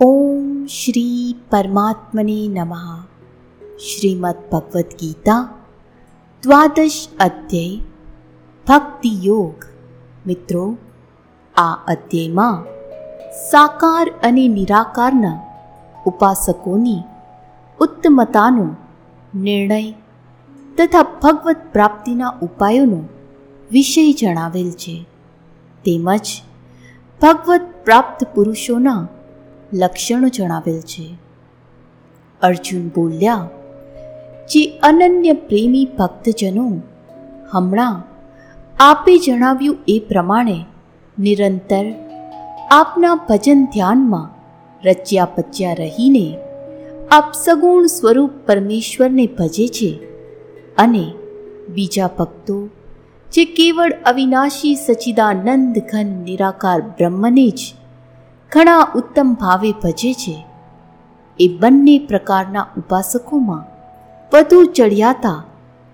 ઓમ શ્રી પરમાત્મને નમઃ. શ્રીમદ ભગવદ્ ગીતા, દ્વાદશ અધ્યાય, ભક્તિ યોગ. મિત્રો, આ અધ્યાયમાં સાકાર અને નિરાકારના ઉપાસકોની ઉત્તમતાનો નિર્ણય તથા ભગવત પ્રાપ્તિના ઉપાયોનો વિષય જણાવેલ છે. તેમજ ભગવત પ્રાપ્ત પુરુષોના લક્ષણો જણાવેલ છે. અર્જુન બોલ્યા, જે અનન્ય પ્રેમી ભક્તજનો હમણાં આપે જણાવ્યું એ પ્રમાણે નિરંતર આપના ભજન ધ્યાનમાં રચ્યા પચ્યા રહીને આપ સગુણ સ્વરૂપ પરમેશ્વરને ભજે છે અને બીજા ભક્તો, જે કેવળ અવિનાશી સચિદાનંદ ઘન નિરાકાર બ્રહ્મને જ ઘણા ઉત્તમ ભાવે ભજે છે. એ બંને પ્રકારના ઉપાસકોમાં વધુ ચડિયાતા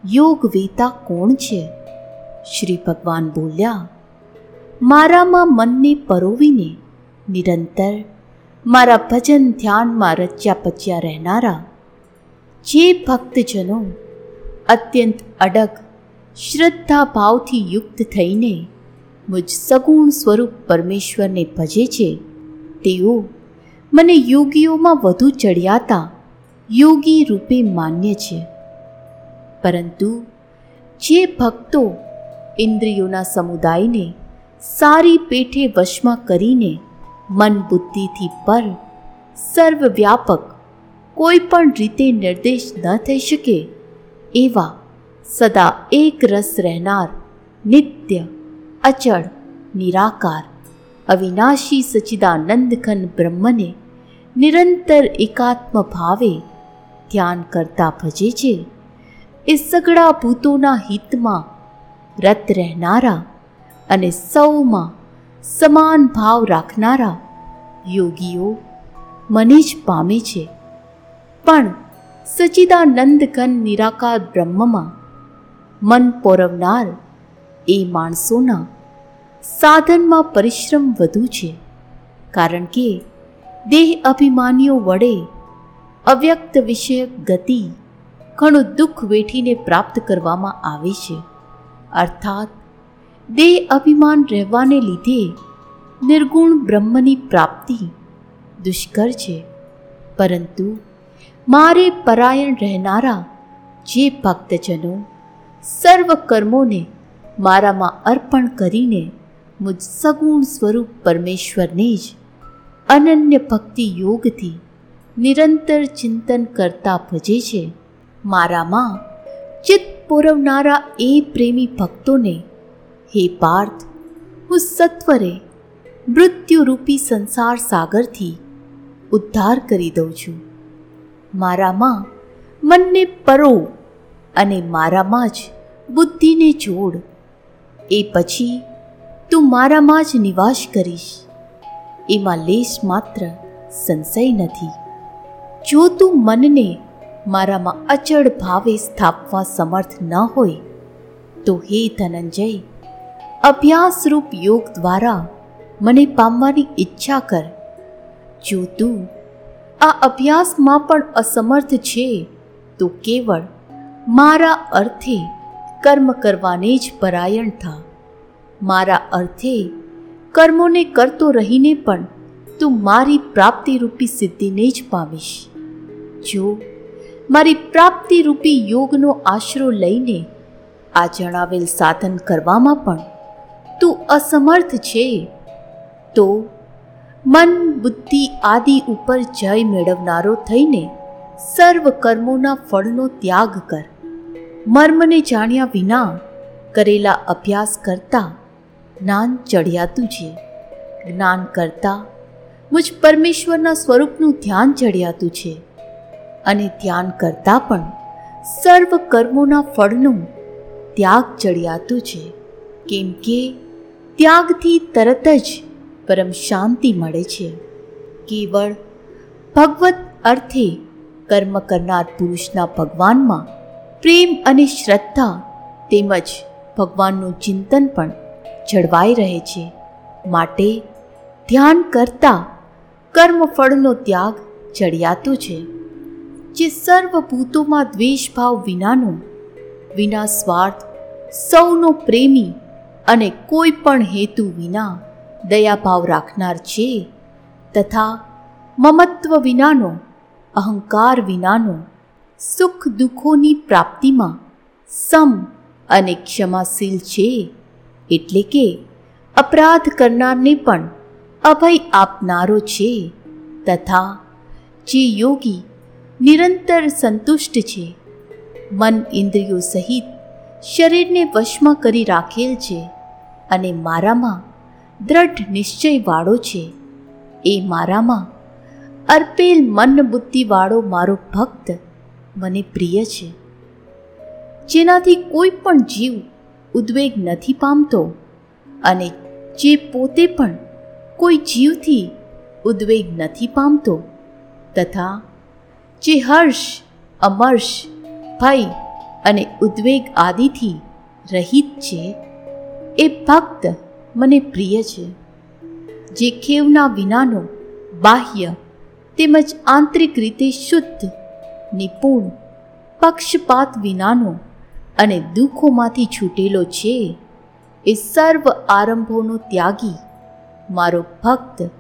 યોગ વેતા કોણ છે? શ્રી ભગવાન બોલ્યા, મારામાં મનને પરોવીને નિરંતર મારા ભજન ધ્યાનમાં રચ્યા પચ્યા રહેનારા જે ભક્તજનો અત્યંત અડગ શ્રદ્ધા ભાવથી યુક્ત થઈને મુજ સગુણ સ્વરૂપ પરમેશ્વરને ભજે છે તેઓ મને યોગીઓમાં વધુ ચડિયાતા યોગી રૂપે માન્ય છે. પરંતુ જે ભક્તો ઇન્દ્રિયોના સમુદાયને સારી પેઠે વશમાં કરીને મન બુદ્ધિથી પર સર્વવ્યાપક કોઈ પણ રીતે નિર્દેશ ન થઈ શકે, એવા સદા એક રસ રહેનાર નિત્ય અચળ નિરાકાર અવિનાશી સચિદાનંદ ઘન બ્રહ્મને નિરંતર એકાત્મ ભાવે ધ્યાન કરતા ભજે છે એ સગળા ભૂતોના હિતમાં રત રહેનારા અને સૌમાં સમાન ભાવ રાખનારા યોગીઓ મને જ પામે છે પણ સચિદાનંદ ઘન નિરાકાર બ્રહ્મમાં મન પોરવનાર એ માણસોના સાધનમાં પરિશ્રમ વધુ છે, કારણ કે દેહ અભિમાનીઓ વડે અવ્યક્ત વિષયક ગતિ, ઘણું દુઃખ વેઠીને પ્રાપ્ત કરવામાં આવે છે. અર્થાત, દેહ અભિમાન રહેવાને લીધે નિર્ગુણ બ્રહ્મની પ્રાપ્તિ દુષ્કર છે. પરંતુ મારે પરાયણ રહેનારા જે ભક્તજનો સર્વ કર્મોને મારામાં અર્પણ કરીને મુજ સગુણ સ્વરૂપ પરમેશ્વરને જ અનન્ય ભક્તિ યોગથી નિરંતર ચિંતન કરતા ભજે છે. મારામાં ચિત્ત પોરવનારા એ પ્રેમી ભક્તોને, હે પાર્થ, હું સત્વરે મૃત્યુરૂપી સંસાર સાગરથી ઉદ્ધાર કરી દઉં છું. મારામાં મનને પરો અને મારામાં જ બુદ્ધિને જોડ. એ પછી તું મારામાં જ નિવાસ કરીશ. એમાં લેશ માત્ર સંશય નથી. જો તું મનને મારામાં અચળ ભાવે સ્થાપવા સમર્થ ન હોય, તો હે ધનંજય, અભ્યાસરૂપ યોગ દ્વારા મને પામવાની ઈચ્છા કર. જો તું આ અભ્યાસમાં પણ અસમર્થ છે, તો કેવળ મારા અર્થે કર્મ કરવાને જ પરાયણ થા. મારા અર્થે કર્મોને કરતો રહીને પણ તું મારી પ્રાપ્તિરૂપી સિદ્ધિને જ પામીશ. જો મારી પ્રાપ્તિરૂપી યોગનો આશરો લઈને આ જણાવેલ સાધન કરવામાં પણ તું અસમર્થ છે, તો મન, બુદ્ધિ આદિ ઉપર જય મેળવનારો થઈને સર્વ કર્મોના ફળનો ત્યાગ કર. મર્મને જાણ્યા વિના કરેલા અભ્યાસ કરતા જ્ઞાન ચઢિયાતું છે. જ્ઞાન કરતા મુજ પરમેશ્વરના સ્વરૂપનું ધ્યાન ચઢિયાતું છે. અને ધ્યાન કરતા પણ સર્વ કર્મોના ફળનું ત્યાગ ચડિયાતું છે. કેમ કે ત્યાગથી તરત જ પરમ શાંતિ મળે છે. કેવળ ભગવત અર્થે કર્મ કરનાર પુરુષના ભગવાનમાં પ્રેમ અને શ્રદ્ધા તેમજ ભગવાનનું ચિંતન પણ જળવાઈ રહે છે. માટે ધ્યાન કરતા કર્મફળનો ત્યાગ ચડિયાતો છે. જે સર્વભૂતોમાં દ્વેષભાવ વિનાનો, વિના સ્વાર્થ, સૌનો પ્રેમી અને કોઈ પણ હેતુ વિના દયાભાવ રાખનાર છે તથા મમત્વ વિનાનો, અહંકાર વિનાનો, સુખ દુઃખોની પ્રાપ્તિમાં સમ અને ક્ષમાશીલ છે. એટલે કે અપરાધ કરનારને પણ અભય આપનારો છે. તથા જે યોગી નિરંતર સંતુષ્ટ છે, મન ઇન્દ્રિયો સહિત શરીરને વશમાં કરી રાખેલ છે અને મારામાં દ્રઢ નિશ્ચયવાળો છે. એ મારામાં અર્પેલ મન બુદ્ધિવાળો મારો ભક્ત મને પ્રિય છે. જેનાથી કોઈ પણ જીવ ઉદ્વેગ નથી પામતો અને જે પોતે પણ કોઈ જીવથી ઉદ્વેગ નથી પામતો તથા જે હર્ષ, અમર્ષ, ભય અને ઉદ્વેગ આદિથી રહિત છે, એ ભક્ત મને પ્રિય છે. જે ખેવના વિનાનો બાહ્ય તેમજ આંતરિક રીતે શુદ્ધ, નિપુણ, પક્ષપાત વિનાનો અને દુઃખોમાંથી છૂટેલો છે એ સર્વ આરંભોનો ત્યાગી મારો ભક્ત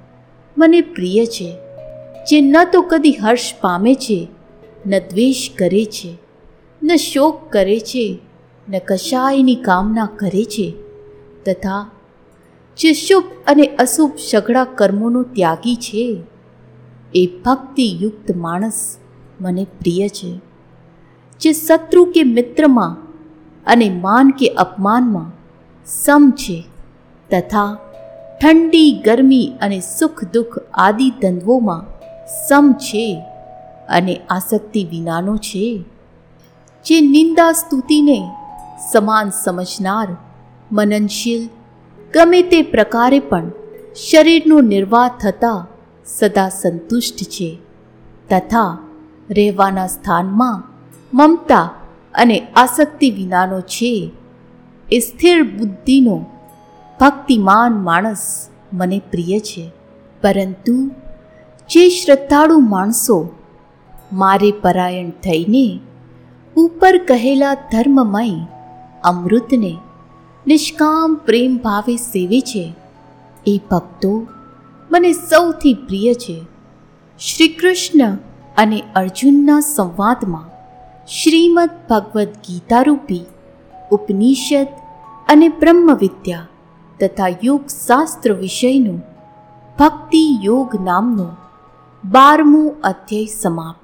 મને પ્રિય છે, જે ન તો કદી હર્ષ પામે છે, ન દ્વેષ કરે છે, ન શોક કરે છે, ન કશાયની કામના કરે છે, તથા જે શુભ અને અશુભ સઘળા કર્મોનો ત્યાગી છે, એ ભક્તિયુક્ત માણસ મને પ્રિય છે. જે શત્રુ કે મિત્રમાં અને માન કે અપમાનમાં સમ છે તથા ઠંડી, ગરમી અને સુખ, દુઃખ આદિ દ્વંદ્વોમાં સમ છે અને આસક્તિ વિનાનો છે. જે નિંદા સ્તુતિને સમાન સમજનાર, મનનશીલ, ગમે તે પ્રકારે પણ શરીરનો નિર્વાહ થતાં સદા સંતુષ્ટ છે તથા રહેવાના સ્થાનમાં મમતા અને આસક્તિ વિનાનો છે. એ સ્થિર બુદ્ધિનો ભક્તિમાન માણસ મને પ્રિય છે. પરંતુ જે શ્રદ્ધાળુ માણસો મારે પરાયણ થઈને ઉપર કહેલા ધર્મમય અમૃતને નિષ્કામ પ્રેમ ભાવે સેવે છે, એ ભક્તો મને સૌથી પ્રિય છે. શ્રી કૃષ્ણ અને અર્જુનના સંવાદમાં શ્રીમદ ભગવદ્ ગીતા રૂપી ઉપનિષદ અને બ્રહ્મ વિદ્યા તથા યોગ શાસ્ત્ર વિષયનું ભક્તિ યોગ નામનું બારમું અધ્યાય સમાપ્ત.